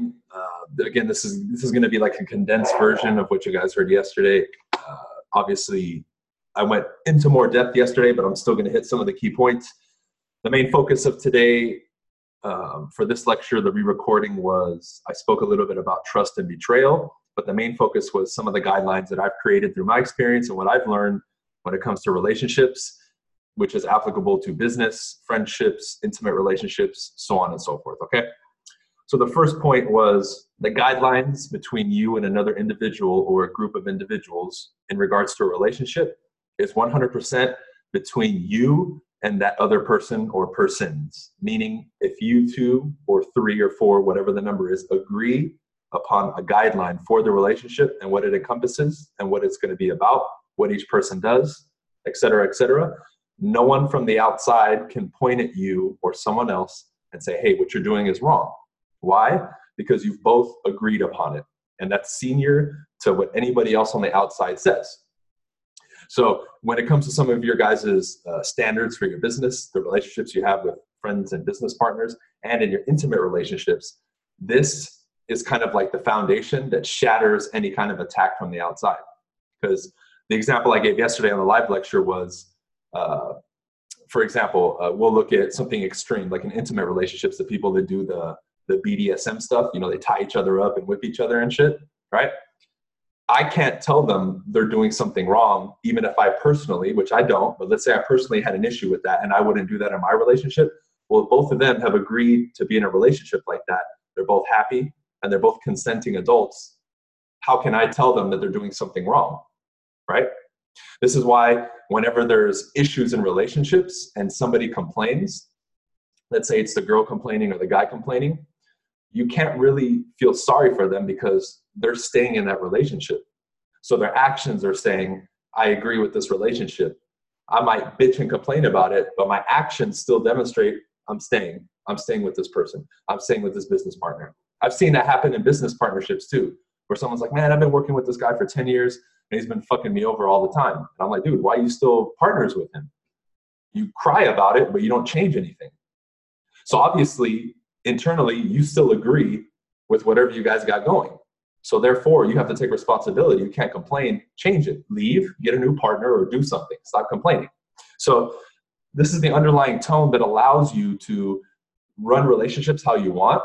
Uh, again, this is this is going to be like a condensed version of what you guys heard yesterday. Uh, obviously, I went into more depth yesterday, but I'm still going to hit some of the key points. The main focus of today um, for this lecture, the re-recording was I spoke a little bit about trust and betrayal, but the main focus was some of the guidelines that I've created through my experience and what I've learned when it comes to relationships, which is applicable to business, friendships, intimate relationships, so on and so forth. Okay. So the first point was the guidelines between you and another individual or a group of individuals in regards to a relationship is 100% between you and that other person or persons. Meaning, if you two or three or four, whatever the number is, agree upon a guideline for the relationship and what it encompasses and what it's going to be about, what each person does, etc., etc. No one from the outside can point at you or someone else and say, hey, what you're doing is wrong. Why? Because you've both agreed upon it. And that's senior to what anybody else on the outside says. So when it comes to some of your guys' uh, standards for your business, the relationships you have with friends and business partners, and in your intimate relationships, this is kind of like the foundation that shatters any kind of attack from the outside. Because the example I gave yesterday on the live lecture was, uh, for example, uh, we'll look at something extreme, like in intimate relationships, the people that do the the BDSM stuff, you know, they tie each other up and whip each other and shit, right? I can't tell them they're doing something wrong, even if I personally, which I don't, but let's say I personally had an issue with that and I wouldn't do that in my relationship. Well, both of them have agreed to be in a relationship like that. They're both happy and they're both consenting adults. How can I tell them that they're doing something wrong? Right? This is why whenever there's issues in relationships and somebody complains, let's say it's the girl complaining or the guy complaining, you can't really feel sorry for them because they're staying in that relationship. So their actions are saying, I agree with this relationship. I might bitch and complain about it, but my actions still demonstrate I'm staying. I'm staying with this person. I'm staying with this business partner. I've seen that happen in business partnerships too, where someone's like, man, I've been working with this guy for 10 years and he's been fucking me over all the time. And I'm like, dude, why are you still partners with him? You cry about it, but you don't change anything. So obviously, internally, you still agree with whatever you guys got going. So therefore, you have to take responsibility. You can't complain. Change it. Leave. Get a new partner or do something. Stop complaining. So this is the underlying tone that allows you to run relationships how you want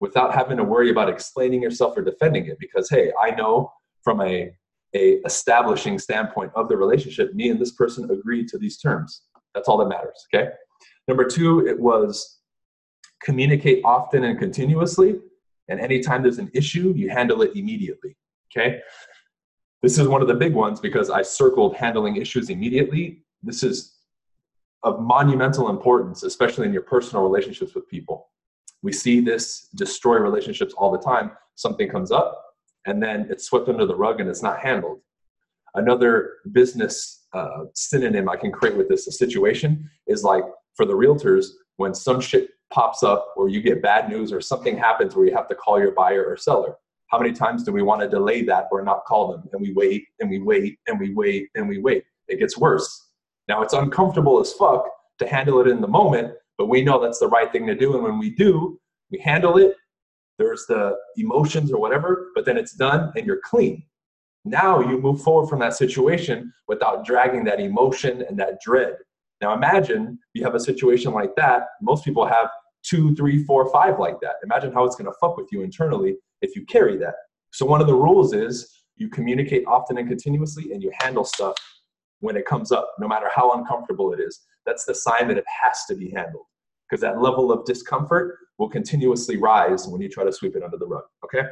without having to worry about explaining yourself or defending it. Because hey, I know from a a establishing standpoint of the relationship, me and this person agreed to these terms. That's all that matters. Okay. Number two, it was communicate often and continuously and anytime there's an issue, you handle it immediately. Okay. This is one of the big ones because I circled handling issues immediately. This is of monumental importance, especially in your personal relationships with people. We see this destroy relationships all the time. Something comes up and then it's swept under the rug and it's not handled. Another business uh, synonym I can create with this a situation is like for the realtors, when some shit pops up or you get bad news or something happens where you have to call your buyer or seller. How many times do we want to delay that or not call them? And we wait and we wait and we wait and we wait. It gets worse. Now it's uncomfortable as fuck to handle it in the moment but we know that's the right thing to do. And when we do we handle it. There's the emotions or whatever but then it's done and you're clean. Now you move forward from that situation without dragging that emotion and that dread now imagine you have a situation like that. Most people have two, three, four, five like that. Imagine how it's going to fuck with you internally if you carry that. So one of the rules is you communicate often and continuously, and you handle stuff when it comes up, no matter how uncomfortable it is. That's the sign that it has to be handled because that level of discomfort will continuously rise when you try to sweep it under the rug. Okay.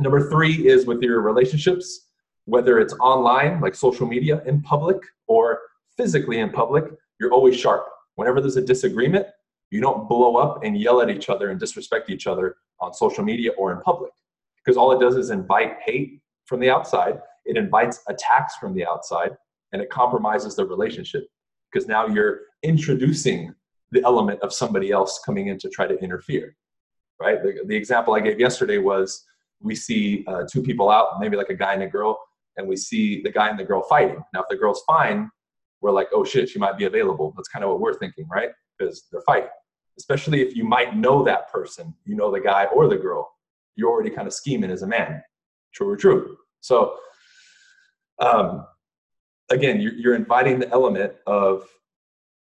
Number three is with your relationships, whether it's online, like social media, in public, or physically in public, you're always sharp. Whenever there's a disagreement, you don't blow up and yell at each other and disrespect each other on social media or in public. Because all it does is invite hate from the outside, it invites attacks from the outside, and it compromises the relationship. Because now you're introducing the element of somebody else coming in to try to interfere. Right? The, the example I gave yesterday was we see uh, two people out, maybe like a guy and a girl, and we see the guy and the girl fighting. Now, if the girl's fine, we're like, oh shit, she might be available. That's kind of what we're thinking, right? Because they're fighting. especially if you might know that person, you know the guy or the girl. You're already kind of scheming as a man. True or true? So, um, again, you're, you're inviting the element of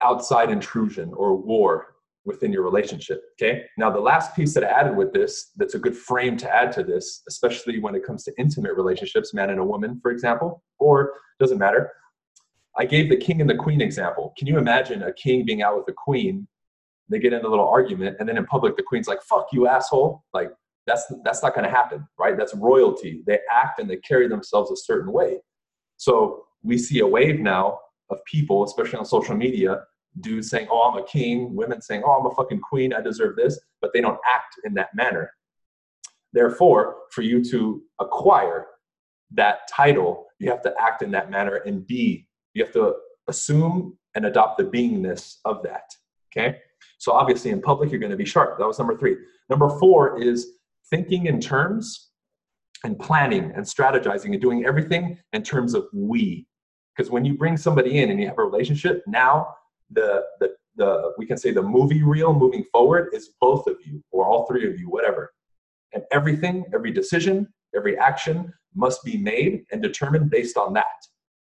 outside intrusion or war within your relationship. Okay. Now, the last piece that I added with this, that's a good frame to add to this, especially when it comes to intimate relationships, man and a woman, for example, or doesn't matter. I gave the king and the queen example. Can you imagine a king being out with a queen? They get in a little argument, and then in public, the queen's like, fuck you, asshole. Like, that's, that's not going to happen, right? That's royalty. They act and they carry themselves a certain way. So we see a wave now of people, especially on social media, dudes saying, oh, I'm a king, women saying, oh, I'm a fucking queen, I deserve this, but they don't act in that manner. Therefore, for you to acquire that title, you have to act in that manner and be, you have to assume and adopt the beingness of that. Okay? So obviously in public, you're going to be sharp. That was number three. Number four is thinking in terms and planning and strategizing and doing everything in terms of we. Because when you bring somebody in and you have a relationship, now the, the, the, we can say the movie reel moving forward is both of you or all three of you, whatever. And everything, every decision, every action must be made and determined based on that.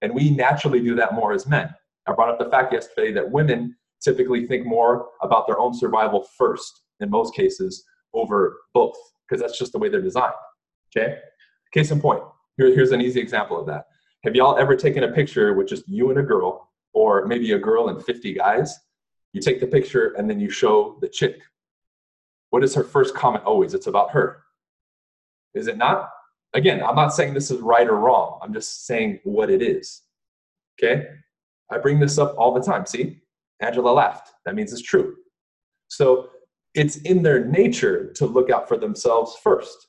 And we naturally do that more as men. I brought up the fact yesterday that women typically think more about their own survival first in most cases over both because that's just the way they're designed. Okay? Case in point, here, here's an easy example of that. Have y'all ever taken a picture with just you and a girl or maybe a girl and 50 guys, you take the picture and then you show the chick. What is her first comment always? It's about her. Is it not? Again, I'm not saying this is right or wrong. I'm just saying what it is. Okay? I bring this up all the time. See? Angela laughed. That means it's true. So it's in their nature to look out for themselves first.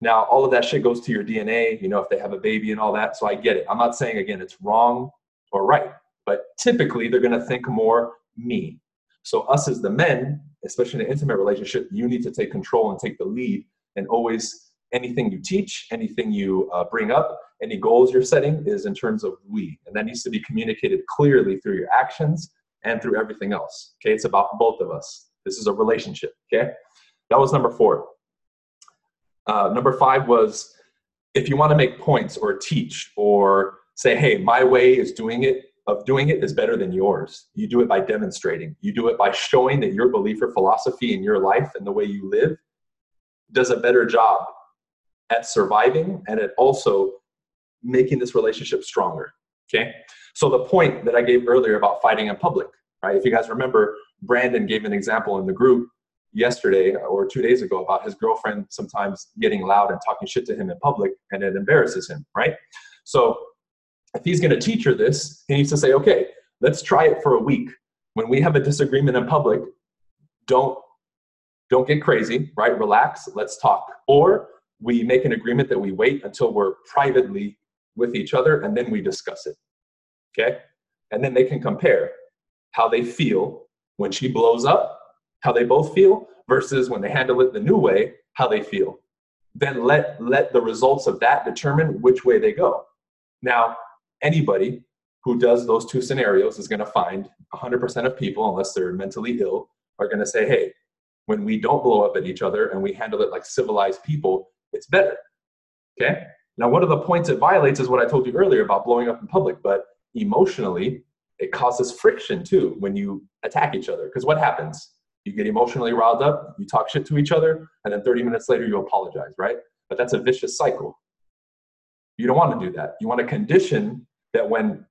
Now, all of that shit goes to your DNA, you know, if they have a baby and all that. So I get it. I'm not saying, again, it's wrong or right. But typically, they're going to think more me. So, us as the men, especially in an intimate relationship, you need to take control and take the lead. And always, anything you teach, anything you uh, bring up, any goals you're setting is in terms of we. And that needs to be communicated clearly through your actions and through everything else. Okay, it's about both of us. This is a relationship. Okay, that was number four. Uh, number five was if you want to make points or teach or say, hey, my way is doing it of doing it is better than yours. You do it by demonstrating. You do it by showing that your belief or philosophy in your life and the way you live does a better job at surviving and at also making this relationship stronger. Okay. So the point that I gave earlier about fighting in public, right? If you guys remember, Brandon gave an example in the group yesterday or two days ago about his girlfriend sometimes getting loud and talking shit to him in public and it embarrasses him, right? So if he's going to teach her this, he needs to say, okay, let's try it for a week. When we have a disagreement in public, don't don't get crazy, right? Relax, let's talk. Or we make an agreement that we wait until we're privately with each other and then we discuss it. Okay? And then they can compare how they feel when she blows up, how they both feel versus when they handle it the new way, how they feel. Then let let the results of that determine which way they go. Now, anybody who does those two scenarios is going to find 100% of people, unless they're mentally ill, are going to say, hey, when we don't blow up at each other and we handle it like civilized people, it's better. Okay? Now, one of the points it violates is what I told you earlier about blowing up in public, but emotionally, it causes friction too when you attack each other. Because what happens? You get emotionally riled up, you talk shit to each other, and then 30 minutes later, you apologize, right? But that's a vicious cycle. You don't want to do that. You want to condition that when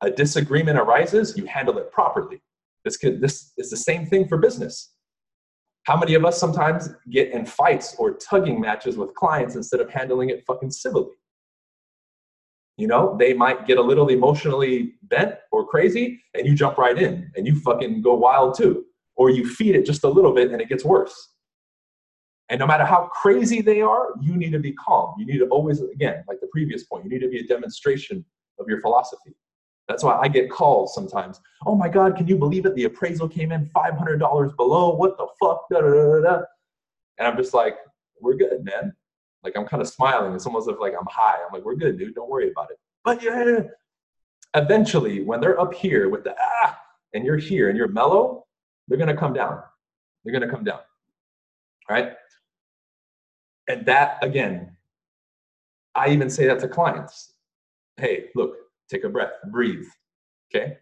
a disagreement arises, you handle it properly. This, could, this is the same thing for business. How many of us sometimes get in fights or tugging matches with clients instead of handling it fucking civilly? You know, they might get a little emotionally bent or crazy, and you jump right in and you fucking go wild too. Or you feed it just a little bit and it gets worse. And no matter how crazy they are, you need to be calm. You need to always, again, like the previous point, you need to be a demonstration of your philosophy. That's why I get calls sometimes. Oh my God, can you believe it? The appraisal came in $500 below. What the fuck? Da, da, da, da. And I'm just like, we're good, man. Like I'm kind of smiling. It's almost like I'm high. I'm like, we're good, dude. Don't worry about it. But yeah, eventually, when they're up here with the ah, and you're here and you're mellow, they're to come down. They're to come down. Right? And that, again, I even say that to clients. Hey, look, take a breath, breathe. Okay?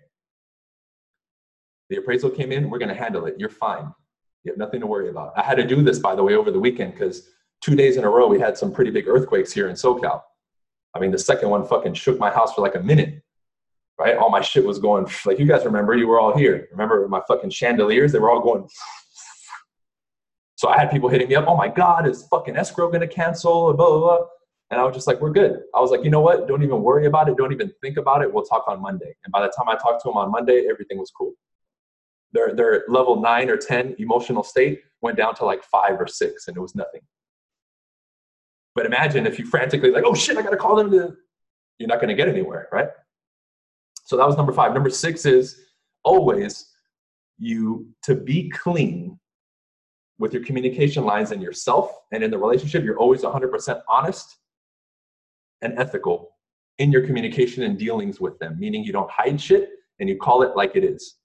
The appraisal came in, we're to handle it. You're fine. You have nothing to worry about. I had to do this, by the way, over the weekend because two days in a row we had some pretty big earthquakes here in SoCal. I mean, the second one fucking shook my house for like a minute, right? All my shit was going, like you guys remember, you were all here. Remember my fucking chandeliers? They were all going. So I had people hitting me up, oh my God, is fucking escrow gonna cancel? Blah, blah, blah. And I was just like, we're good. I was like, you know what? Don't even worry about it. Don't even think about it. We'll talk on Monday. And by the time I talked to him on Monday, everything was cool. Their, their level nine or 10 emotional state went down to like five or six, and it was nothing. But imagine if you frantically, like, oh shit, I gotta call them to, you're not gonna get anywhere, right? So that was number five. Number six is always you to be clean with your communication lines and yourself and in the relationship, you're always 100% honest and ethical in your communication and dealings with them, meaning you don't hide shit and you call it like it is.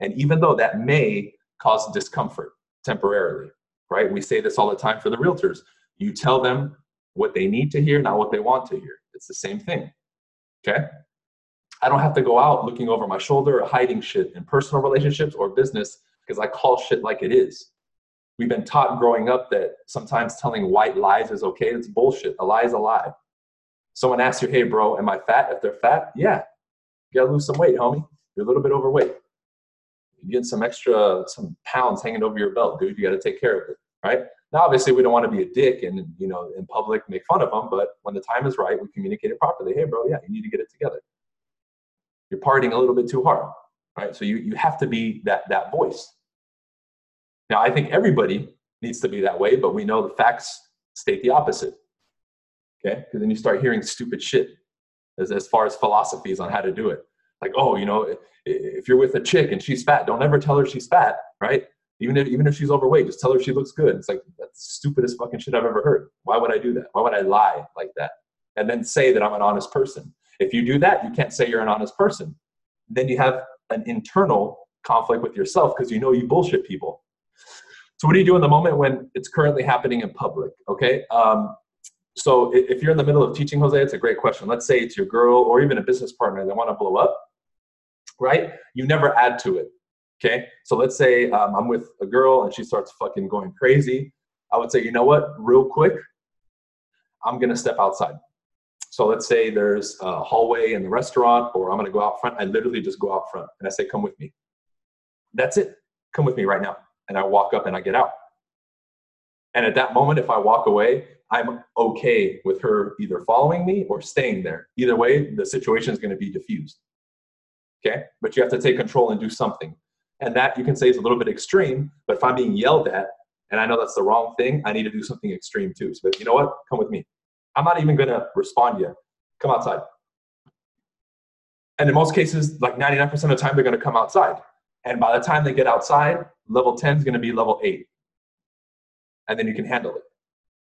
And even though that may cause discomfort temporarily, right? We say this all the time for the realtors. You tell them what they need to hear, not what they want to hear. It's the same thing. Okay? I don't have to go out looking over my shoulder or hiding shit in personal relationships or business because I call shit like it is. We've been taught growing up that sometimes telling white lies is okay. It's bullshit. A lie is a lie. Someone asks you, hey, bro, am I fat? If they're fat, yeah. You gotta lose some weight, homie. You're a little bit overweight. You get some extra, some pounds hanging over your belt, dude. You gotta take care of it, right? Now, obviously, we don't want to be a dick and, you know, in public make fun of them, but when the time is right, we communicate it properly. Hey, bro, yeah, you need to get it together. You're partying a little bit too hard, right? So you, you have to be that, that voice. Now, I think everybody needs to be that way, but we know the facts state the opposite. Okay? Because then you start hearing stupid shit as, as far as philosophies on how to do it. Like, oh, you know, if you're with a chick and she's fat, don't ever tell her she's fat, right? Even if, even if she's overweight, just tell her she looks good. It's like, that's the stupidest fucking shit I've ever heard. Why would I do that? Why would I lie like that? And then say that I'm an honest person. If you do that, you can't say you're an honest person. Then you have an internal conflict with yourself because you know you bullshit people. So what do you do in the moment when it's currently happening in public? Okay. Um, so if you're in the middle of teaching, Jose, it's a great question. Let's say it's your girl or even a business partner that want to blow up, right? You never add to it. Okay. So let's say um, I'm with a girl and she starts fucking going crazy. I would say, you know what? Real quick, I'm gonna step outside. So let's say there's a hallway in the restaurant, or I'm gonna go out front. I literally just go out front and I say, "Come with me." That's it. Come with me right now and I walk up and I get out. And at that moment, if I walk away, I'm okay with her either following me or staying there. Either way, the situation is going to be diffused. Okay? But you have to take control and do something. And that you can say is a little bit extreme, but if I'm being yelled at and I know that's the wrong thing, I need to do something extreme too. So, you know what? Come with me. I'm not even going to respond yet. Come outside. And in most cases, like 99% of the time, they're going to come outside. And by the time they get outside, level 10 is going to be level 8. And then you can handle it.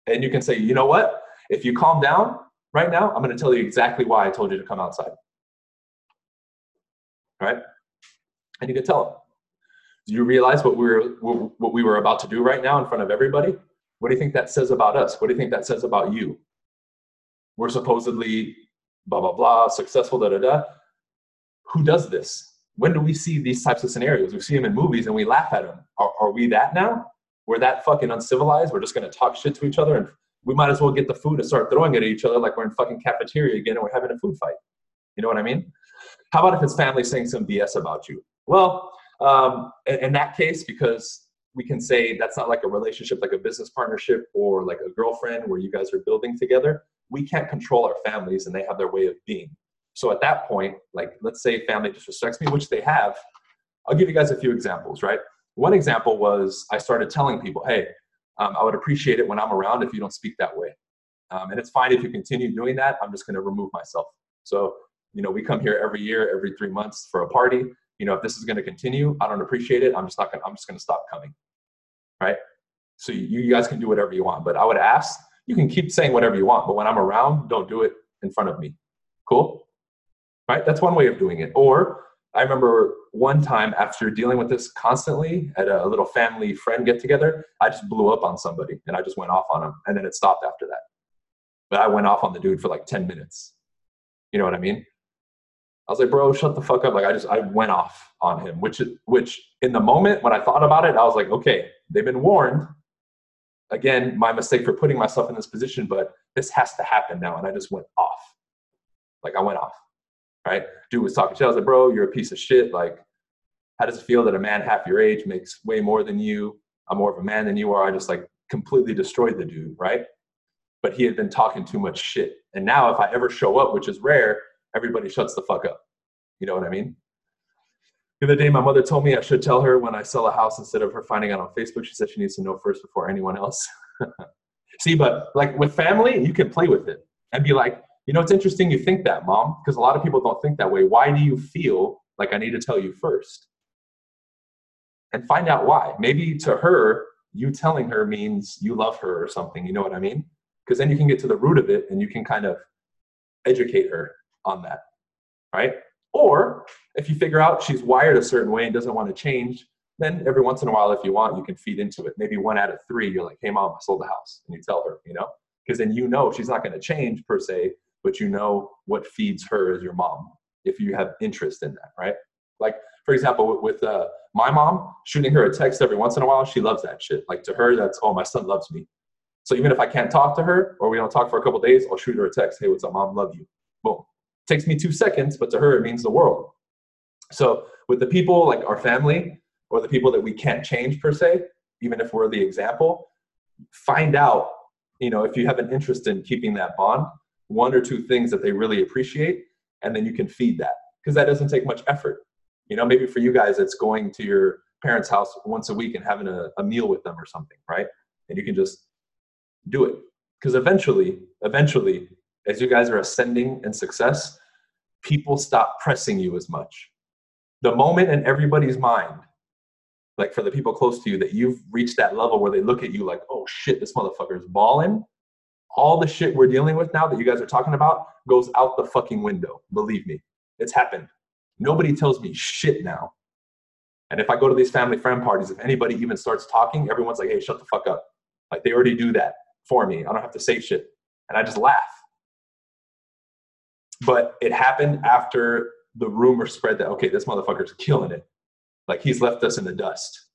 And you can say, you know what? If you calm down right now, I'm going to tell you exactly why I told you to come outside. Right? And you can tell them. Do you realize what we were what we were about to do right now in front of everybody? What do you think that says about us? What do you think that says about you? We're supposedly blah blah blah successful da da da. Who does this? when do we see these types of scenarios? We see them in movies and we laugh at them. Are, are we that now? We're that fucking uncivilized. We're just gonna talk shit to each other and we might as well get the food and start throwing it at each other like we're in fucking cafeteria again and we're having a food fight. You know what I mean? How about if it's family saying some BS about you? Well, um, in, in that case, because we can say that's not like a relationship, like a business partnership or like a girlfriend where you guys are building together. We can't control our families and they have their way of being. So at that point, like let's say family disrespects me, which they have, I'll give you guys a few examples, right? One example was I started telling people, hey, um, I would appreciate it when I'm around if you don't speak that way. Um, and it's fine if you continue doing that. I'm just going to remove myself. So, you know, we come here every year, every three months for a party. You know, if this is going to continue, I don't appreciate it. I'm just not going. I'm just going to stop coming. Right. So you, you guys can do whatever you want, but I would ask. You can keep saying whatever you want, but when I'm around, don't do it in front of me. Cool right? That's one way of doing it. Or I remember one time after dealing with this constantly at a little family friend get together, I just blew up on somebody and I just went off on him. And then it stopped after that. But I went off on the dude for like 10 minutes. You know what I mean? I was like, bro, shut the fuck up. Like I just I went off on him, which which in the moment when I thought about it, I was like, okay, they've been warned. Again, my mistake for putting myself in this position, but this has to happen now. And I just went off. Like I went off. Right? Dude was talking to shit. I was like, bro, you're a piece of shit. Like, how does it feel that a man half your age makes way more than you? I'm more of a man than you are. I just like completely destroyed the dude, right? But he had been talking too much shit. And now if I ever show up, which is rare, everybody shuts the fuck up. You know what I mean? The other day, my mother told me I should tell her when I sell a house instead of her finding out on Facebook. She said she needs to know first before anyone else. See, but like with family, you can play with it and be like, you know, it's interesting you think that, mom, because a lot of people don't think that way. Why do you feel like I need to tell you first? And find out why. Maybe to her, you telling her means you love her or something. You know what I mean? Because then you can get to the root of it and you can kind of educate her on that, right? Or if you figure out she's wired a certain way and doesn't want to change, then every once in a while, if you want, you can feed into it. Maybe one out of three, you're like, hey, mom, I sold the house. And you tell her, you know, because then you know she's not going to change per se, but you know what feeds her as your mom if you have interest in that, right? Like, for example, with, uh, my mom, shooting her a text every once in a while, she loves that shit. Like to her, that's, oh, my son loves me. So even if I can't talk to her or we don't talk for a couple days, I'll shoot her a text. Hey, what's up, mom? Love you. Boom takes me two seconds, but to her, it means the world. So with the people like our family or the people that we can't change per se, even if we're the example, find out, you know, if you have an interest in keeping that bond, one or two things that they really appreciate, and then you can feed that because that doesn't take much effort. You know, maybe for you guys, it's going to your parents' house once a week and having a, a meal with them or something, right? And you can just do it because eventually, eventually, as you guys are ascending in success, people stop pressing you as much. The moment in everybody's mind, like for the people close to you, that you've reached that level where they look at you like, oh shit, this motherfucker is balling. All the shit we're dealing with now that you guys are talking about goes out the fucking window. Believe me, it's happened. Nobody tells me shit now. And if I go to these family friend parties, if anybody even starts talking, everyone's like, hey, shut the fuck up. Like they already do that for me. I don't have to say shit. And I just laugh but it happened after the rumor spread that okay, this motherfucker's killing it. Like he's left us in the dust.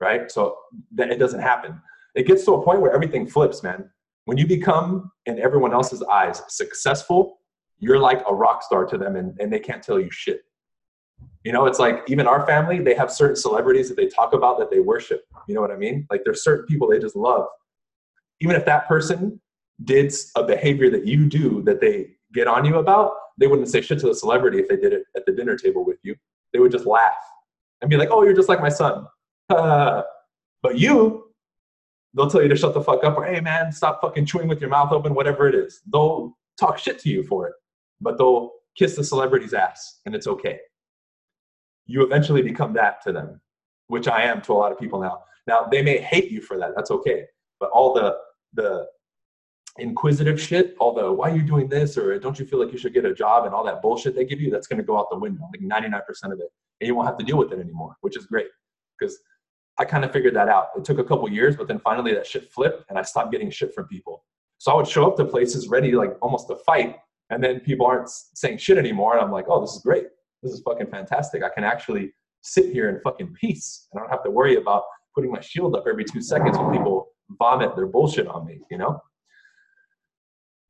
Right? So that it doesn't happen. It gets to a point where everything flips, man. When you become in everyone else's eyes successful, you're like a rock star to them and, and they can't tell you shit. You know, it's like even our family, they have certain celebrities that they talk about that they worship. You know what I mean? Like there's certain people they just love. Even if that person did a behavior that you do that they get on you about, they wouldn't say shit to the celebrity if they did it at the dinner table with you. They would just laugh and be like, oh, you're just like my son. but you, they'll tell you to shut the fuck up or, hey, man, stop fucking chewing with your mouth open, whatever it is. They'll talk shit to you for it, but they'll kiss the celebrity's ass and it's okay. You eventually become that to them, which I am to a lot of people now. Now, they may hate you for that. That's okay. But all the, the inquisitive shit, all the why are you doing this or don't you feel like you should get a job and all that bullshit they give you, that's going to go out the window, like 99% of it. And you won't have to deal with it anymore, which is great because I kind of figured that out. It took a couple years, but then finally that shit flipped and I stopped getting shit from people. So I would show up to places ready, like almost to fight, and then people aren't saying shit anymore. And I'm like, oh, this is great. This is fucking fantastic. I can actually sit here in fucking peace. and I don't have to worry about putting my shield up every two seconds when people vomit their bullshit on me, you know?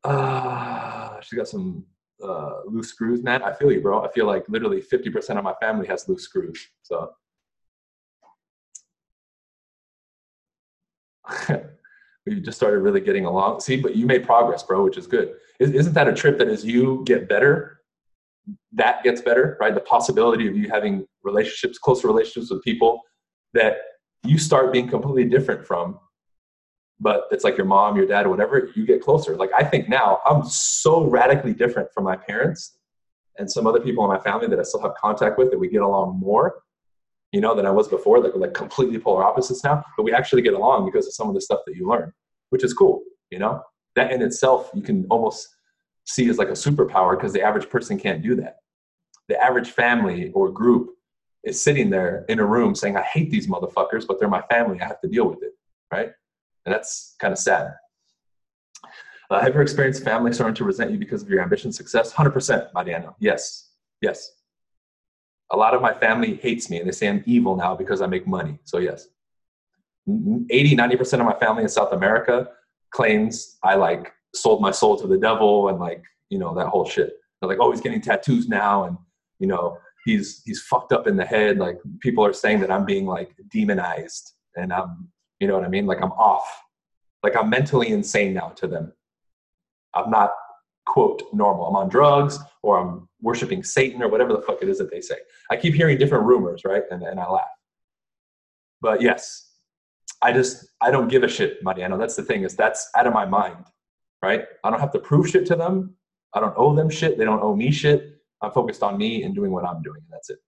ah, uh, she's got some uh, loose screws, man. I feel you, bro. I feel like literally 50% of my family has loose screws. So we just started really getting along. See, but you made progress, bro, which is good. Isn't that a trip that as you get better, that gets better, right? The possibility of you having relationships, closer relationships with people that you start being completely different from but it's like your mom, your dad, whatever, you get closer. Like I think now I'm so radically different from my parents and some other people in my family that I still have contact with that we get along more, you know, than I was before. Like we're like completely polar opposites now, but we actually get along because of some of the stuff that you learn, which is cool, you know? That in itself you can almost see as like a superpower because the average person can't do that. the average family or group is sitting there in a room saying, I hate these motherfuckers, but they're my family. I have to deal with it. Right. And that's kind of sad. Uh, have you experienced family starting to resent you because of your ambition success? 100%, Mariano. Yes. Yes. A lot of my family hates me and they say I'm evil now because I make money. So, yes. 80, 90% of my family in South America claims I like sold my soul to the devil and like, you know, that whole shit. They're like, oh, he's getting tattoos now and, you know, he's he's fucked up in the head. Like people are saying that I'm being like demonized and I'm, you know what I mean? Like I'm off. Like I'm mentally insane now to them. I'm not quote normal. I'm on drugs or I'm worshiping Satan or whatever the fuck it is that they say. I keep hearing different rumors, right? And, and I laugh. But yes, I just I don't give a shit, Mariano. That's the thing is that's out of my mind, right? I don't have to prove shit to them. I don't owe them shit. They don't owe me shit. I'm focused on me and doing what I'm doing, and that's it.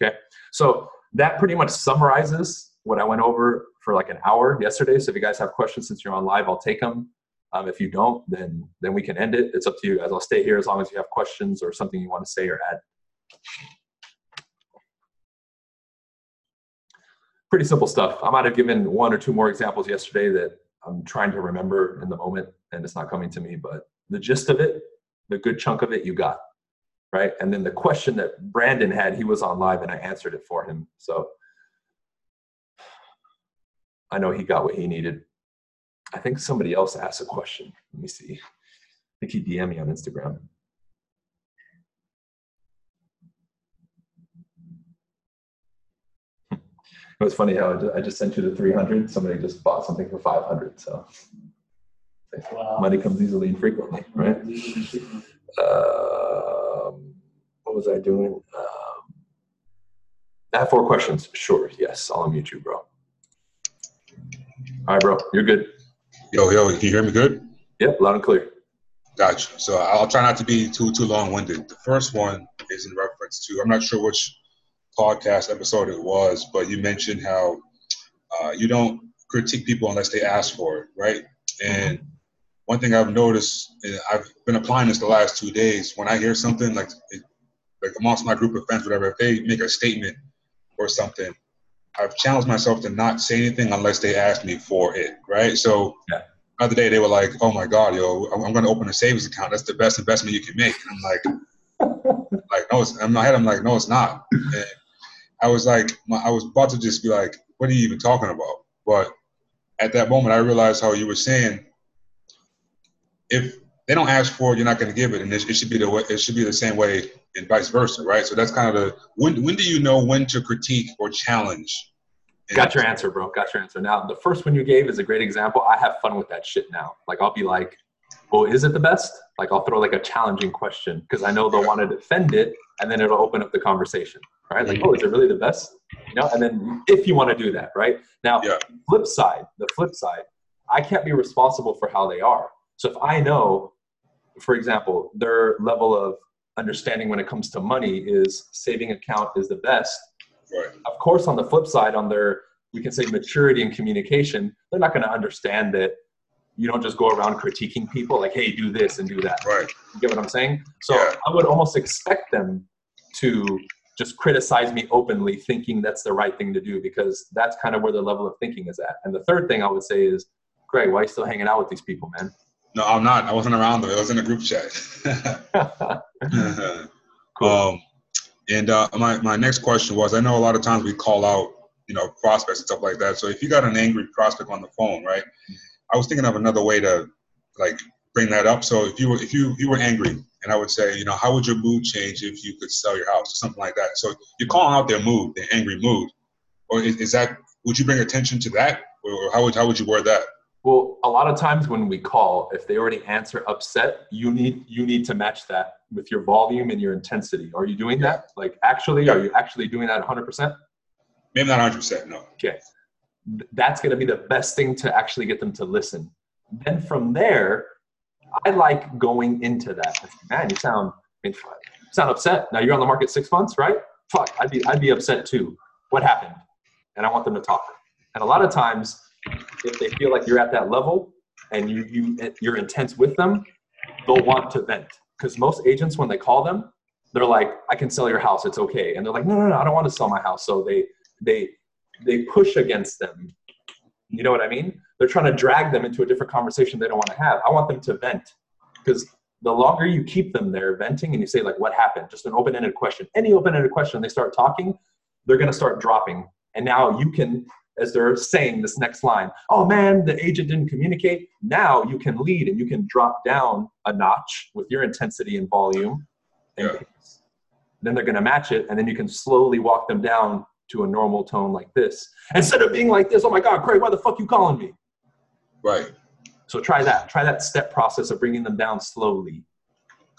Okay. So that pretty much summarizes what I went over for like an hour yesterday. So if you guys have questions since you're on live, I'll take them. Um, if you don't, then then we can end it. It's up to you guys. I'll stay here as long as you have questions or something you want to say or add. Pretty simple stuff. I might have given one or two more examples yesterday that I'm trying to remember in the moment and it's not coming to me, but the gist of it, the good chunk of it, you got. Right. And then the question that Brandon had, he was on live and I answered it for him. So I know he got what he needed. I think somebody else asked a question. Let me see. I think he DM me on Instagram. It was funny how I just sent you the 300. Somebody just bought something for 500. So wow. money comes easily and frequently, right? Um, what was I doing? Um, I have four questions. Sure. Yes. I'll unmute you, bro. All right, bro. You're good. Yo, yo, can you hear me good? Yep, loud and clear. Gotcha. So I'll try not to be too too long winded. The first one is in reference to I'm not sure which podcast episode it was, but you mentioned how uh, you don't critique people unless they ask for it, right? And one thing I've noticed, and I've been applying this the last two days. When I hear something like like amongst my group of friends, whatever, if they make a statement or something, I've challenged myself to not say anything unless they ask me for it, right? So yeah. the other day they were like, "Oh my God, yo, I'm going to open a savings account. That's the best investment you can make." And I'm like, like no, it's, in my head I'm like, no, it's not. And I was like, I was about to just be like, "What are you even talking about?" But at that moment, I realized how you were saying, if they don't ask for it, you're not going to give it, and it, it should be the way, it should be the same way and vice versa, right? So that's kind of the when when do you know when to critique or challenge? Got your answer, bro. Got your answer. Now, the first one you gave is a great example. I have fun with that shit now. Like, I'll be like, well, is it the best? Like, I'll throw like a challenging question because I know they'll want to defend it and then it'll open up the conversation, right? Like, oh, is it really the best? You know, and then if you want to do that, right? Now, yeah. flip side, the flip side, I can't be responsible for how they are. So if I know, for example, their level of understanding when it comes to money is saving account is the best. Right. Of course, on the flip side, on their we can say maturity and communication, they're not going to understand that you don't just go around critiquing people like, hey, do this and do that. Right. You get what I'm saying? So yeah. I would almost expect them to just criticize me openly, thinking that's the right thing to do because that's kind of where their level of thinking is at. And the third thing I would say is, Greg, why are you still hanging out with these people, man? No, I'm not. I wasn't around them. It was in a group chat. cool. Um, and uh, my, my next question was, I know a lot of times we call out, you know, prospects and stuff like that. So if you got an angry prospect on the phone, right? I was thinking of another way to like bring that up. So if you were if you you were angry, and I would say, you know, how would your mood change if you could sell your house or something like that? So you're calling out their mood, their angry mood, or is, is that would you bring attention to that, or how would how would you word that? Well, a lot of times when we call, if they already answer upset, you need you need to match that with your volume and your intensity. Are you doing that? Like actually, are you actually doing that 100%? Maybe not 100%, no. Okay. That's going to be the best thing to actually get them to listen. Then from there, I like going into that. Man, you sound you sound upset. Now you're on the market 6 months, right? Fuck, I'd be I'd be upset too. What happened? And I want them to talk. And a lot of times if they feel like you're at that level and you, you you're intense with them, they'll want to vent. Because most agents, when they call them, they're like, I can sell your house, it's okay. And they're like, no, no, no, I don't want to sell my house. So they they they push against them. You know what I mean? They're trying to drag them into a different conversation they don't want to have. I want them to vent because the longer you keep them there venting and you say like, what happened? Just an open-ended question. Any open-ended question, they start talking, they're gonna start dropping. And now you can, as they're saying this next line, oh man, the agent didn't communicate. Now you can lead and you can drop down a notch with your intensity and volume. And Yeah. then they're gonna match it, and then you can slowly walk them down to a normal tone like this. Instead of being like this, oh my God, Craig, why the fuck you calling me? Right. So try that. Try that step process of bringing them down slowly.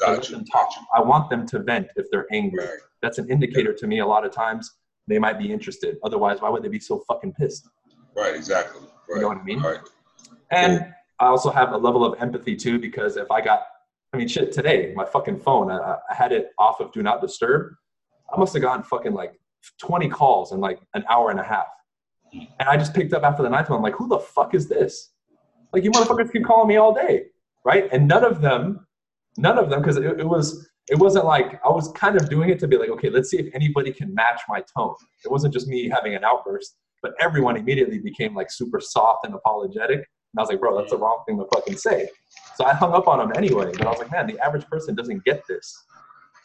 Let Got you. them talk. I want them to vent if they're angry. Right. That's an indicator to me. A lot of times they might be interested. Otherwise, why would they be so fucking pissed? Right. Exactly. Right. You know what I mean? Right. And I also have a level of empathy too, because if I got, I mean, shit, today, my fucking phone, I, I had it off of do not disturb. I must have gotten fucking like 20 calls in like an hour and a half. And I just picked up after the ninth one. I'm like, who the fuck is this? Like, you motherfuckers keep calling me all day. Right. And none of them, none of them, because it, it was, it wasn't like I was kind of doing it to be like, okay, let's see if anybody can match my tone. It wasn't just me having an outburst, but everyone immediately became like super soft and apologetic. And I was like, bro, that's the wrong thing to fucking say. So I hung up on them anyway. But I was like, man, the average person doesn't get this.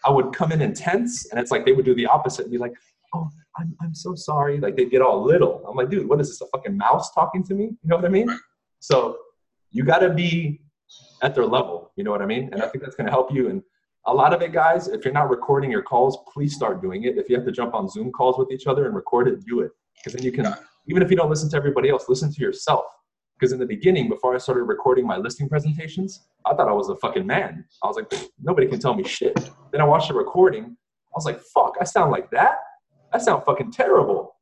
I would come in intense, and it's like they would do the opposite and be like, oh, I'm, I'm so sorry. Like they'd get all little. I'm like, dude, what is this, a fucking mouse talking to me? You know what I mean? So you got to be at their level. You know what I mean? And I think that's going to help you. And a lot of it, guys, if you're not recording your calls, please start doing it. If you have to jump on Zoom calls with each other and record it, do it. Because then you can, even if you don't listen to everybody else, listen to yourself. Because in the beginning, before I started recording my listing presentations, I thought I was a fucking man. I was like, nobody can tell me shit. Then I watched the recording. I was like, fuck, I sound like that? I sound fucking terrible.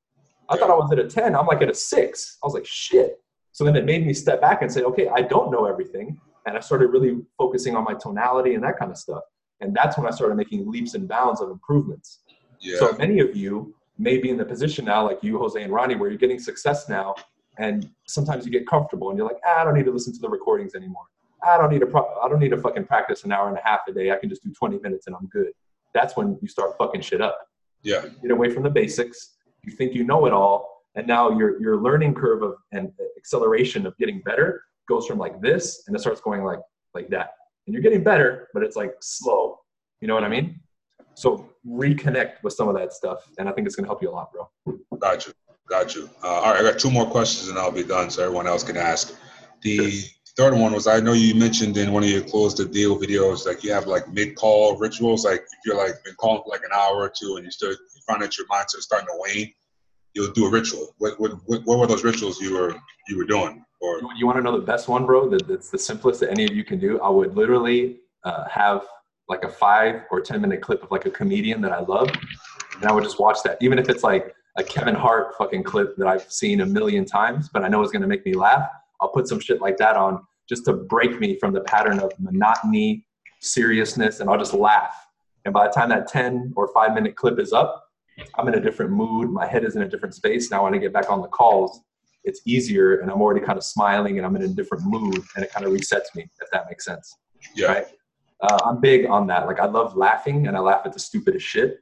I thought I was at a 10. I'm like at a six. I was like, shit. So then it made me step back and say, okay, I don't know everything. And I started really focusing on my tonality and that kind of stuff. And that's when I started making leaps and bounds of improvements. Yeah. So many of you may be in the position now, like you, Jose and Ronnie, where you're getting success now, and sometimes you get comfortable and you're like, ah, I don't need to listen to the recordings anymore. I don't need to. Pro- I don't need to fucking practice an hour and a half a day. I can just do 20 minutes and I'm good. That's when you start fucking shit up. yeah. You Get away from the basics. You think you know it all, and now your your learning curve of and acceleration of getting better goes from like this, and it starts going like like that. And you're getting better, but it's like slow. You know what I mean? So reconnect with some of that stuff, and I think it's gonna help you a lot, bro. Got you. Got you. Uh, all right, I got two more questions and I'll be done so everyone else can ask. The third one was I know you mentioned in one of your close the deal videos, like you have like mid call rituals. Like if you're like been calling for like an hour or two and you still you find that your mindset is starting to wane, you'll do a ritual. What, what, what, were those rituals you were you were doing? Or You, you want to know the best one, bro? That, that's the simplest that any of you can do. I would literally uh, have like a five or ten minute clip of like a comedian that I love, and I would just watch that, even if it's like a Kevin Hart fucking clip that I've seen a million times, but I know it's gonna make me laugh. I'll put some shit like that on just to break me from the pattern of monotony, seriousness, and I'll just laugh. And by the time that ten or five minute clip is up, I'm in a different mood. My head is in a different space. Now when I get back on the calls, it's easier and I'm already kind of smiling and I'm in a different mood and it kind of resets me, if that makes sense. yeah. Right. Uh, I'm big on that. Like I love laughing and I laugh at the stupidest shit.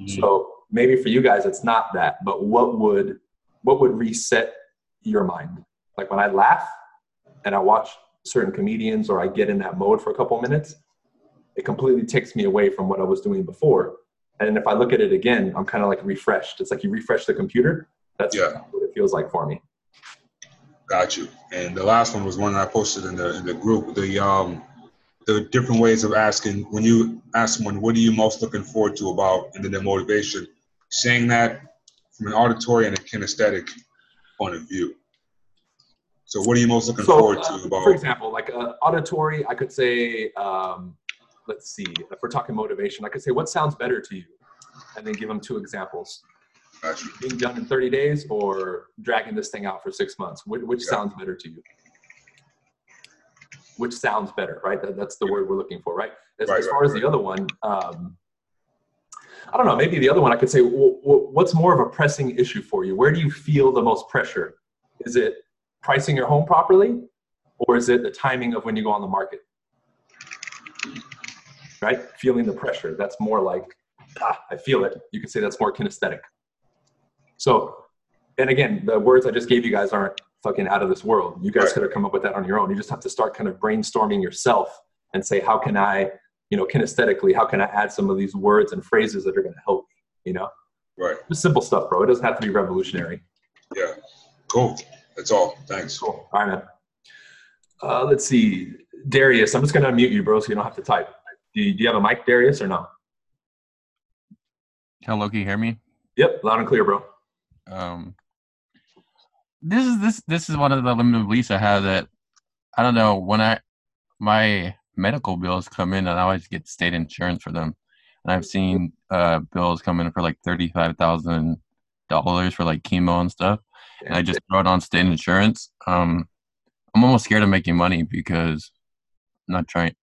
Mhm. So maybe for you guys it's not that, but what would what would reset your mind? Like when I laugh and I watch certain comedians or I get in that mode for a couple minutes, it completely takes me away from what I was doing before. And if I look at it again, I'm kind of like refreshed. It's like you refresh the computer. That's Yeah. what it feels like for me. Got you. And the last one was one that I posted in the in the group. The um the different ways of asking when you ask someone what are you most looking forward to about and then their motivation, saying that from an auditory and a kinesthetic point of view. So what are you most looking So, forward uh, to about for example, like uh, auditory, I could say, um, let's see, if we're talking motivation, I could say, what sounds better to you? And then give them two examples. Got you. Being done in 30 days or dragging this thing out for six months? Which, which Yeah. sounds better to you? Which sounds better, right? That, that's the word we're looking for, right? As, Right, as right, far as the other one, um, I don't know, maybe the other one I could say, w- w- what's more of a pressing issue for you? Where do you feel the most pressure? Is it pricing your home properly? Or is it the timing of when you go on the market? Right? Feeling the pressure. That's more like, ah, I feel it. You could say that's more kinesthetic. So, and again, the words I just gave you guys aren't fucking out of this world. You guys Right. could have come up with that on your own. You just have to start kind of brainstorming yourself and say, how can I, you know, kinesthetically, how can I add some of these words and phrases that are going to help me, you know? Right. Just simple stuff, bro. It doesn't have to be revolutionary. Yeah. Cool. That's all. Thanks. Cool. All right, man. Uh, let's see. Darius, I'm just going to unmute you, bro, so you don't have to type. Do you, do you have a mic, Darius, or no? Hello, can you hear me? Yep, loud and clear, bro. Um, this is this this is one of the limited beliefs I have that I don't know when I my medical bills come in and I always get state insurance for them, and I've seen uh bills come in for like thirty five thousand dollars for like chemo and stuff, and I just throw it on state insurance. Um, I'm almost scared of making money because I'm not trying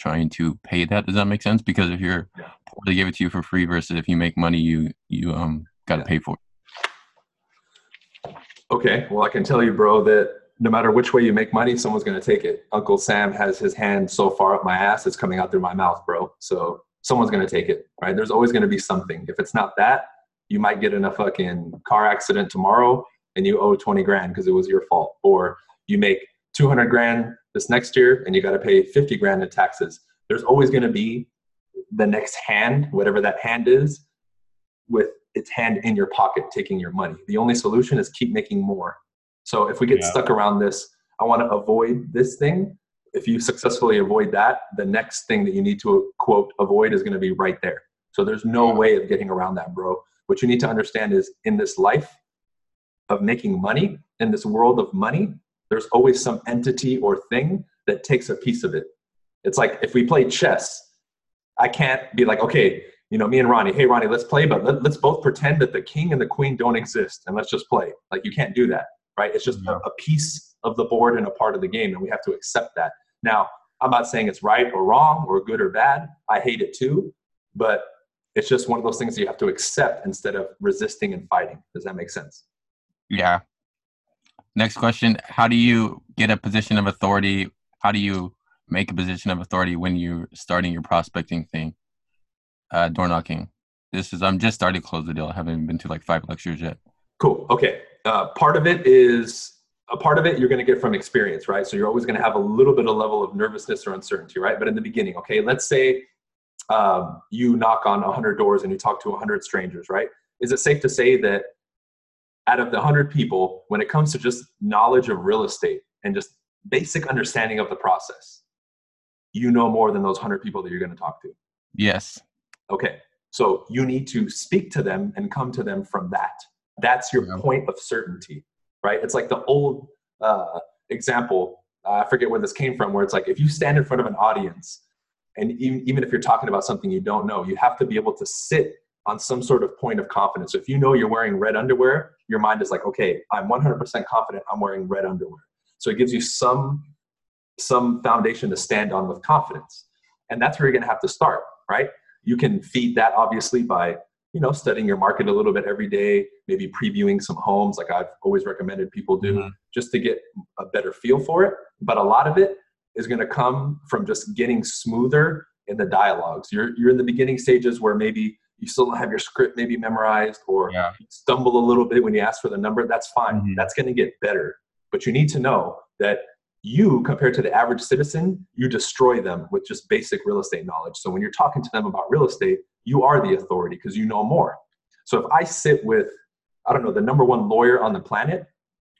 trying to pay that. Does that make sense? Because if you're Yeah. poor, they give it to you for free versus if you make money, you you um got to Yeah. pay for it. Okay, well, I can tell you, bro, that no matter which way you make money, someone's going to take it. Uncle Sam has his hand so far up my ass, it's coming out through my mouth, bro. So someone's going to take it, right? There's always going to be something. If it's not that, you might get in a fucking car accident tomorrow and you owe 20 grand because it was your fault. Or you make 200 grand this next year and you got to pay 50 grand in taxes. There's always going to be the next hand, whatever that hand is, with its hand in your pocket taking your money. The only solution is keep making more. So if we get Yeah. stuck around this, I want to avoid this thing. If you successfully avoid that, the next thing that you need to quote avoid is going to be right there. So there's no Yeah. way of getting around that, bro. What you need to understand is in this life of making money, in this world of money, there's always some entity or thing that takes a piece of it. It's like if we play chess, I can't be like, okay, you know, me and Ronnie, hey Ronnie, let's play, but let, let's both pretend that the king and the queen don't exist and let's just play. Like you can't do that, right? It's just a, Yeah. a piece of the board and a part of the game, and we have to accept that. Now, I'm not saying it's right or wrong or good or bad. I hate it too, but it's just one of those things that you have to accept instead of resisting and fighting. Does that make sense? Yeah. Next question: How do you get a position of authority? How do you make a position of authority when you're starting your prospecting thing? Uh, door knocking. This is I'm just starting to close the deal. I haven't been to like five lectures yet. Cool. Okay. Uh, part of it is a part of it you're going to get from experience, right? So you're always going to have a little bit of level of nervousness or uncertainty, right? But in the beginning, okay, let's say um, you knock on 100 doors and you talk to 100 strangers, right? Is it safe to say that out of the 100 people, when it comes to just knowledge of real estate and just basic understanding of the process, you know more than those 100 people that you're going to talk to? Yes. Okay. So you need to speak to them and come to them from that. That's your Yeah. point of certainty, right? It's like the old uh, example. Uh, I forget where this came from, where it's like if you stand in front of an audience, and even, even if you're talking about something you don't know, you have to be able to sit on some sort of point of confidence. So if you know you're wearing red underwear, your mind is like, okay, I'm 100% confident I'm wearing red underwear. So it gives you some some foundation to stand on with confidence, and that's where you're going to have to start, right? you can feed that obviously by you know studying your market a little bit every day maybe previewing some homes like i've always recommended people do Mhm. just to get a better feel for it but a lot of it is going to come from just getting smoother in the dialogues you're you're in the beginning stages where maybe you still don't have your script maybe memorized or Yeah. stumble a little bit when you ask for the number that's fine. Mhm. that's going to get better. But you need to know that you compared to the average citizen you destroy them with just basic real estate knowledge. So when you're talking to them about real estate you are the authority because you know more. So if i sit with i don't know the number one lawyer on the planet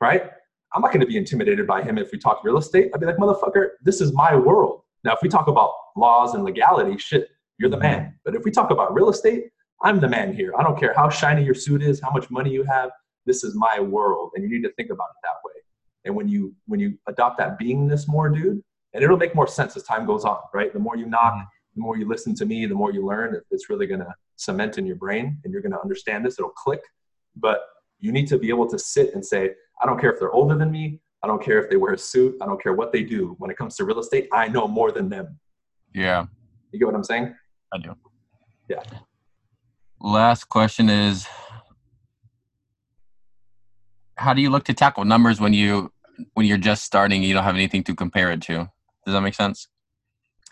right? I'm not going to be intimidated by him if we talk real estate. I'd be like motherfucker this is my world. Now if we talk about laws and legality shit you're the man. But if we talk about real estate i'm the man here. I don't care how shiny your suit is how much money you have this is my world and you need to think about it that way. And when you when you adopt that beingness more dude and it'll make more sense as time goes on right? The more you knock Mhm. the more you listen to me the more you learn it's really going to cement in your brain and you're going to understand this. It'll click. But you need to be able to sit and say i don't care if they're older than me. I don't care if they wear a suit. I don't care what they do. When it comes to real estate i know more than them. Yeah. you get what i'm saying I do. Yeah. Last question is how do you look to tackle numbers when you when you're just starting you don't have anything to compare it to? Does that make sense?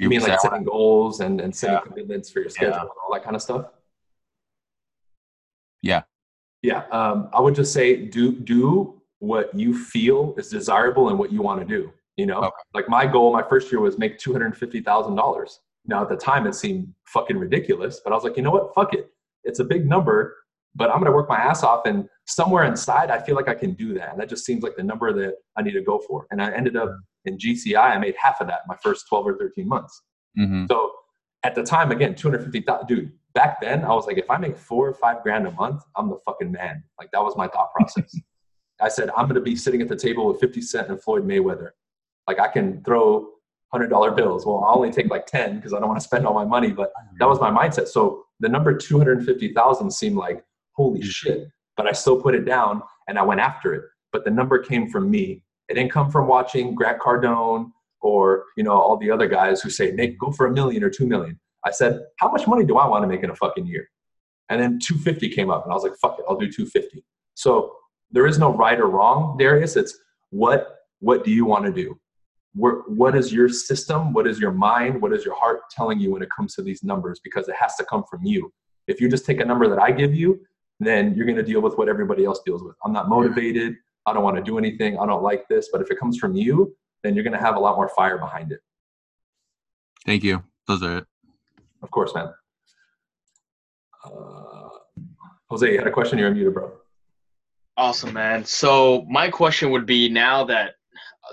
You mean like setting goals and, and setting Yeah. commitments for your schedule Yeah. and all that kind of stuff? Yeah. Yeah. Um, I would just say do do what you feel is desirable and what you want to do. You know, Okay. like my goal my first year was make two hundred fifty thousand dollars. Now at the time it seemed fucking ridiculous, but I was like, you know what? Fuck it. It's a big number, but I'm gonna work my ass off, and somewhere inside I feel like I can do that. And that just seems like the number that I need to go for. And I ended up in GCI. I made half of that my first twelve or thirteen months. Mhm. So at the time, again, 250,000, dude, back then I was like, if I make four or five grand a month, I'm the fucking man. Like that was my thought process. I said, I'm going to be sitting at the table with 50 Cent and Floyd Mayweather. Like I can throw hundred dollar bills. Well, I'll only take like 10 because I don't want to spend all my money, but that was my mindset. So the number 250,000 seemed like, holy shit, but I still put it down and I went after it. But the number came from me. It didn't come from watching Grant Cardone or you know all the other guys who say make go for a million or two million. I said, how much money do I want to make in a fucking year? And then 250 came up, and I was like, fuck it, I'll do 250. So there is no right or wrong, Darius. It's what what do you want to do? Where, what is your system? What is your mind? What is your heart telling you when it comes to these numbers? Because it has to come from you. If you just take a number that I give you, then you're going to deal with what everybody else deals with. I'm not motivated. I don't want to do anything. I don't like this. But if it comes from you, then you're going to have a lot more fire behind it. Thank you. Those are it. Of course, man. Uh, Jose, you had a question? You're muted, bro. Awesome, man. So my question would be now that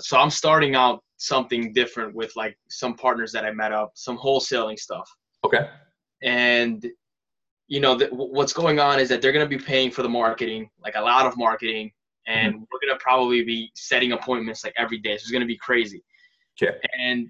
so I'm starting out something different with like some partners that I met up, some wholesaling stuff, Okay. and you know th- what's going on is that they're going to be paying for the marketing, like a lot of marketing, and mm-hmm. we're going to probably be setting appointments like every day. So it's going to be crazy. Okay. And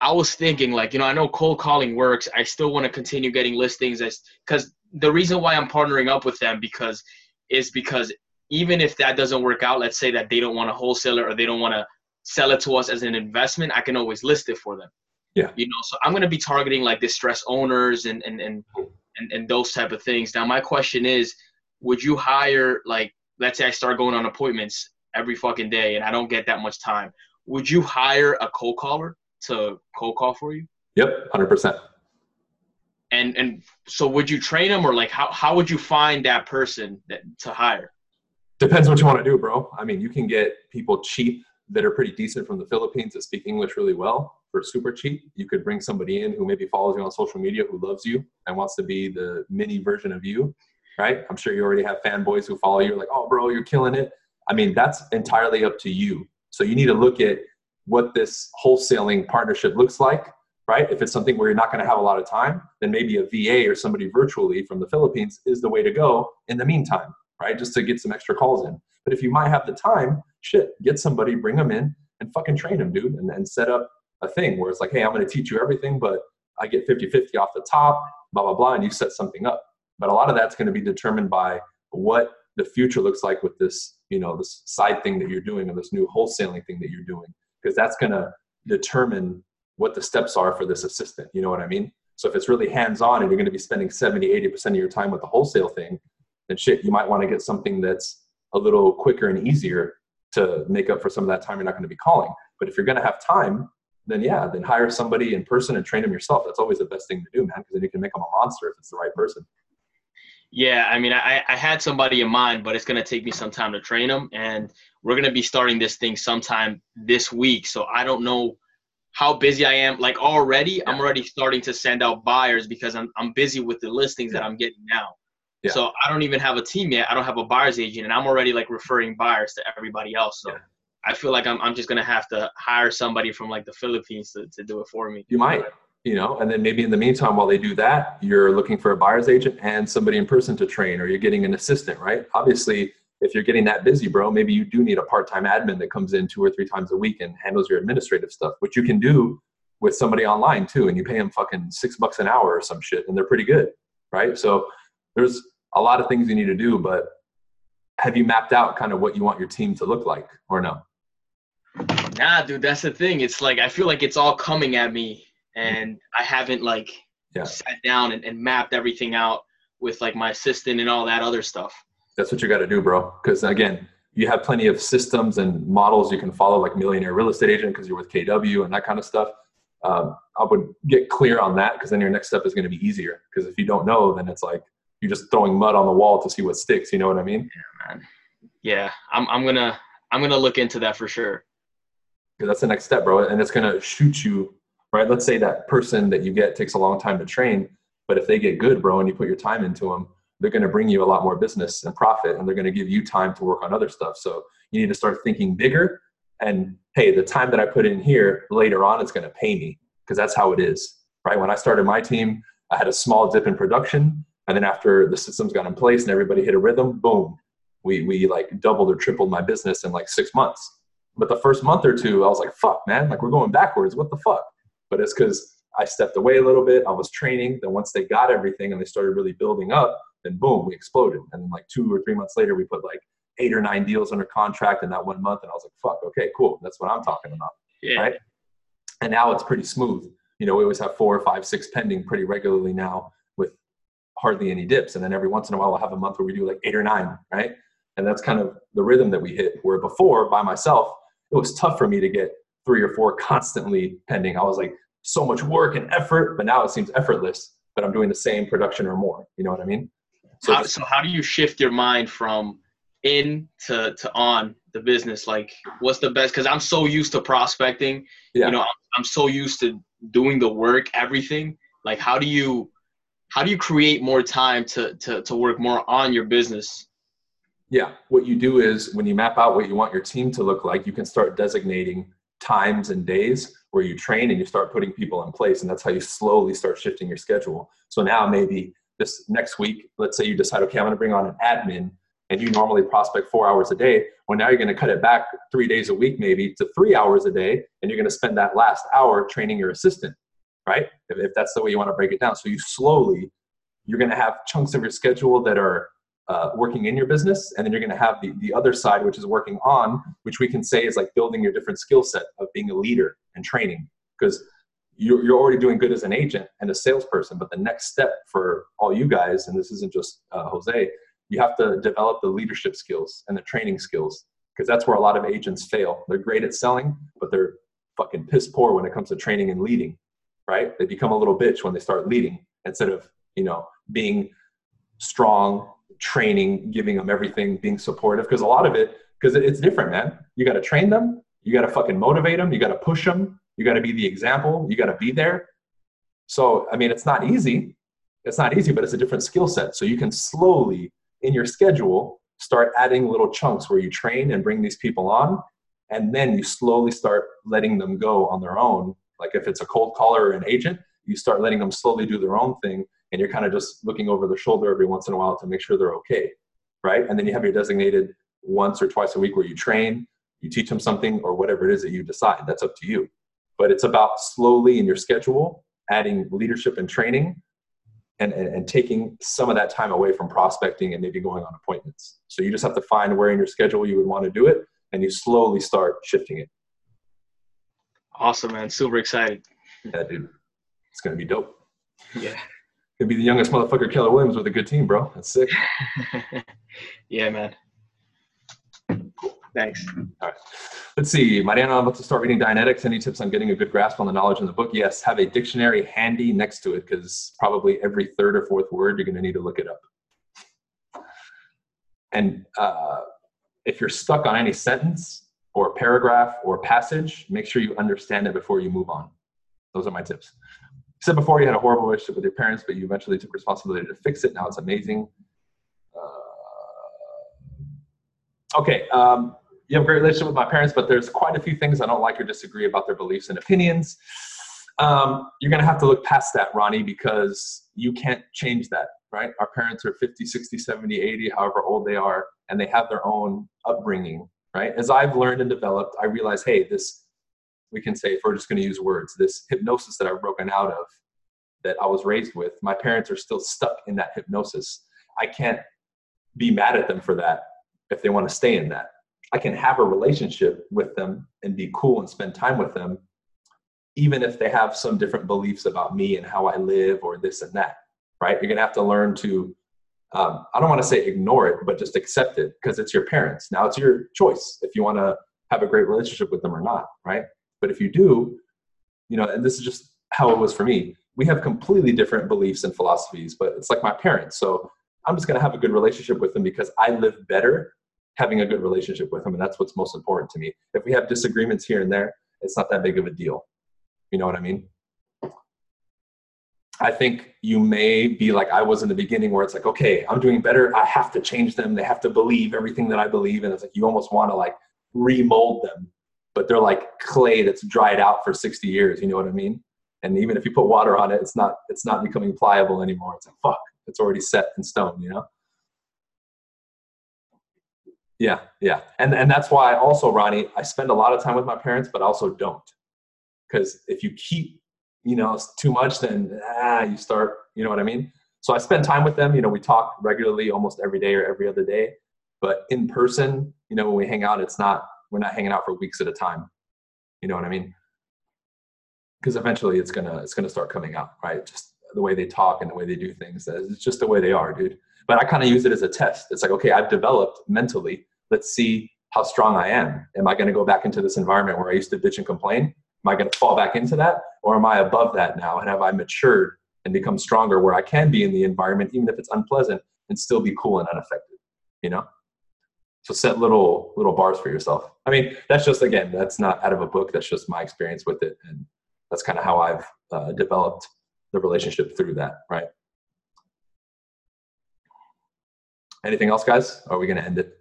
I was thinking, like, you know, I know cold calling works. I still want to continue getting listings, as because the reason why I'm partnering up with them because is because even if that doesn't work out, let's say that they don't want a wholesaler or they don't want to sell it to us as an investment, I can always list it for them. Yeah. You know, so I'm going to be targeting like distressed owners and and and and, and those type of things. Now, my question is, would you hire like, let's say I start going on appointments every fucking day and I don't get that much time. Would you hire a cold caller to cold call for you? Yep. Hundred percent. And and so would you train them or like how, how would you find that person that to hire? Depends what you want to do, bro. I mean, you can get people cheap that are pretty decent from the Philippines that speak English really well for super cheap. You could bring somebody in who maybe follows you on social media who loves you and wants to be the mini version of you, right? I'm sure you already have fanboys who follow you like, oh, bro, you're killing it. I mean, that's entirely up to you. So you need to look at what this wholesaling partnership looks like, right? If it's something where you're not going to have a lot of time, then maybe a VA or somebody virtually from the Philippines is the way to go in the meantime, right? Just to get some extra calls in. But if you might have the time, shit, get somebody, bring them in, and fucking train them, dude, and, and set up a thing where it's like, hey, I'm going to teach you everything, but I get 50 50 off the top, blah, blah, blah, and you set something up. But a lot of that's going to be determined by what the future looks like with this, you know, this side thing that you're doing or this new wholesaling thing that you're doing, because that's going to determine what the steps are for this assistant. You know what I mean? So if it's really hands on and you're going to be spending 70, 80% of your time with the wholesale thing, then shit, you might want to get something that's a little quicker and easier to make up for some of that time you're not going to be calling. But if you're going to have time, then yeah, then hire somebody in person and train them yourself. That's always the best thing to do, man, because then you can make them a monster if it's the right person. Yeah, I mean, I, I had somebody in mind, but it's going to take me some time to train them. And we're going to be starting this thing sometime this week. So I don't know how busy I am. Like already, I'm already starting to send out buyers because I'm, I'm busy with the listings that I'm getting now. Yeah. So I don't even have a team yet. I don't have a buyer's agent, and I'm already like referring buyers to everybody else. So Yeah. I feel like I'm, I'm just going to have to hire somebody from like the Philippines to, to do it for me. You might, you know, and then maybe in the meantime, while they do that, you're looking for a buyer's agent and somebody in person to train, or you're getting an assistant, right? Obviously, if you're getting that busy, bro, maybe you do need a part-time admin that comes in two or three times a week and handles your administrative stuff, which you can do with somebody online too, and you pay them fucking six bucks an hour or some shit, and they're pretty good, right? So there's a lot of things you need to do, but have you mapped out kind of what you want your team to look like, or no? Nah, dude, that's the thing. It's like I feel like it's all coming at me, and I haven't like Yeah. sat down and, and mapped everything out with like my assistant and all that other stuff. That's what you got to do, bro. Because again, you have plenty of systems and models you can follow, like Millionaire Real Estate Agent, because you're with KW and that kind of stuff. um, I would get clear on that because then your next step is going to be easier. Because if you don't know, then it's like you're just throwing mud on the wall to see what sticks. You know what I mean? Yeah, man. Yeah, I'm I'm gonna I'm gonna look into that for sure. That's the next step, bro, and it's gonna shoot you right. Let's say that person that you get takes a long time to train, but if they get good, bro, and you put your time into them, they're going to bring you a lot more business and profit, and they're going to give you time to work on other stuff. So you need to start thinking bigger. And hey, the time that I put in here later on is going to pay me because that's how it is, right? When I started my team, I had a small dip in production, and then after the systems got in place and everybody hit a rhythm, boom, we we like doubled or tripled my business in like six months. But the first month or two, I was like, fuck, man, like we're going backwards. What the fuck? But it's because I stepped away a little bit. I was training. Then once they got everything and they started really building up, then boom, we exploded. And then like two or three months later, we put like eight or nine deals under contract in that one month. And I was like, fuck, okay, cool. That's what I'm talking about. Yeah. Right. And now it's pretty smooth. You know, we always have four or five, six pending pretty regularly now hardly any dips. And then every once in a while, we'll have a month where we do like eight or nine. Right. And that's kind of the rhythm that we hit. Where before, by myself, it was tough for me to get three or four constantly pending. I was like, so much work and effort, but now it seems effortless, but I'm doing the same production or more. You know what I mean? So how, so how do you shift your mind from in to, to on the business? Like what's the best? Cause I'm so used to prospecting, yeah. you know, I'm, I'm so used to doing the work, everything. Like how do you, how do you create more time to, to, to work more on your business? Yeah. What you do is when you map out what you want your team to look like, you can start designating times and days where you train and you start putting people in place and that's how you slowly start shifting your schedule so now maybe this next week let's say you decide okay i'm going to bring on an admin and you normally prospect four hours a day well now you're going to cut it back three days a week maybe to three hours a day and you're going to spend that last hour training your assistant right? If, if that's the way you want to break it down. So you slowly you're going to have chunks of your schedule that are uh, working in your business and then you're going to have the, the other side which is working on which we can say is like building your different skill set of being a leader and training. Because you're, you're already doing good as an agent and a salesperson but the next step for all you guys and this isn't just uh, jose you have to develop the leadership skills and the training skills because that's where a lot of agents fail. They're great at selling but they're fucking piss poor when it comes to training and leading right they become a little bitch when they start leading instead of you know being strong training, giving them everything, being supportive. Because a lot of it, because it's different, man. You got to train them. You got to fucking motivate them. You got to push them. You got to be the example. You got to be there. So, I mean, it's not easy. It's not easy, but it's a different skill set. So you can slowly, in your schedule, start adding little chunks where you train and bring these people on. And then you slowly start letting them go on their own. Like if it's a cold caller or an agent, you start letting them slowly do their own thing and you're kind of just looking over their shoulder every once in a while to make sure they're okay, right? And then you have your designated once or twice a week where you train, you teach them something, or whatever it is that you decide. That's up to you. But it's about slowly in your schedule adding leadership and training and, and, and, taking some of that time away from prospecting and maybe going on appointments. So you just have to find where in your schedule you would want to do it and you slowly start shifting it. Awesome, man. Super excited. Yeah, dude. It's going to be dope. Yeah could be the youngest motherfucker Keller Williams with a good team, bro. That's sick. yeah, man. Thanks. All right. Let's see. Mariano, I'm about to start reading Dianetics. Any tips on getting a good grasp on the knowledge in the book? Yes. Have a dictionary handy next to it because probably every third or fourth word you're going to need to look it up. And uh, if you're stuck on any sentence or paragraph or passage, make sure you understand it before you move on. Those are my tips said before you had a horrible relationship with your parents, but you eventually took responsibility to fix it. Now it's amazing. Uh, okay, um, you have a great relationship with my parents, but there's quite a few things I don't like or disagree about their beliefs and opinions. Um, you're going to have to look past that, Ronnie, because you can't change that, right? Our parents are 50, 60, 70, 80, however old they are, and they have their own upbringing, right? As I've learned and developed, I realize, hey, this we can say if we're just going to use words this hypnosis that i've broken out of that i was raised with my parents are still stuck in that hypnosis. I can't be mad at them for that if they want to stay in that. I can have a relationship with them and be cool and spend time with them even if they have some different beliefs about me and how i live or this and that right? You're going to have to learn to um, i don't want to say ignore it but just accept it because it's your parents now it's your choice if you want to have a great relationship with them or not right but if you do, you know, and this is just how it was for me. We have completely different beliefs and philosophies, but it's like my parents. So I'm just going to have a good relationship with them because I live better having a good relationship with them. And that's what's most important to me. If we have disagreements here and there, it's not that big of a deal. You know what I mean? I think you may be like I was in the beginning, where it's like, okay, I'm doing better. I have to change them. They have to believe everything that I believe. And it's like you almost want to like remold them, but they're like clay that's dried out for 60 years. You know what I mean? And even if you put water on it, it's not it's not becoming pliable anymore. It's like fuck, it's already set in stone. You know? Yeah, yeah, and and that's why also Ronnie, I spend a lot of time with my parents, but also don't, because if you keep you know it's too much, then ah, you start. You know what I mean? So I spend time with them. You know, we talk regularly, almost every day or every other day. But in person, you know, when we hang out, it's not we're not hanging out for weeks at a time. You know what I mean? Because eventually, it's gonna it's gonna start coming out, right? Just the way they talk and the way they do things. It's just the way they are, dude. But I kind of use it as a test. It's like, okay, I've developed mentally. Let's see how strong I am. Am I going to go back into this environment where I used to bitch and complain? Am I going to fall back into that? Or am I above that now? And have I matured and become stronger where I can be in the environment, even if it's unpleasant, and still be cool and unaffected? You know? So set little little bars for yourself. I mean, that's just again, that's not out of a book. That's just my experience with it, and that's kind of how I've uh, developed the relationship through that. Right. Anything else, guys? Are we going to end it?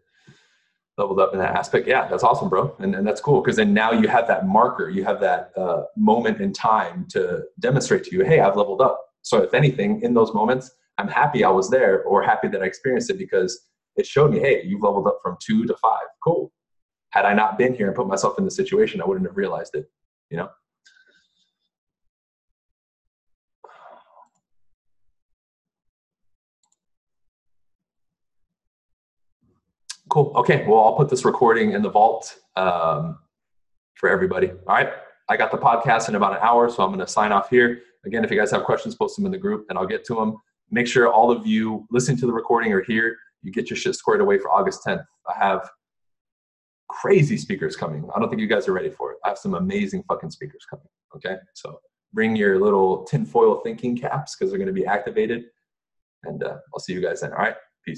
Leveled up in that aspect. Yeah that's awesome bro. And, and that's cool because then now you have that marker you have that uh, moment in time to demonstrate to you hey i've leveled up. So if anything in those moments i'm happy i was there or happy that i experienced it because it showed me hey you've leveled up from two to five. Cool. Had i not been here and put myself in the situation i wouldn't have realized it you know Cool. Okay. Well, I'll put this recording in the vault um, for everybody. All right. I got the podcast in about an hour, so I'm going to sign off here. Again, if you guys have questions, post them in the group and I'll get to them. Make sure all of you listening to the recording or here, you get your shit squared away for August 10th. I have crazy speakers coming. I don't think you guys are ready for it. I have some amazing fucking speakers coming. Okay. So bring your little tinfoil thinking caps because they're going to be activated. And uh, I'll see you guys then. All right.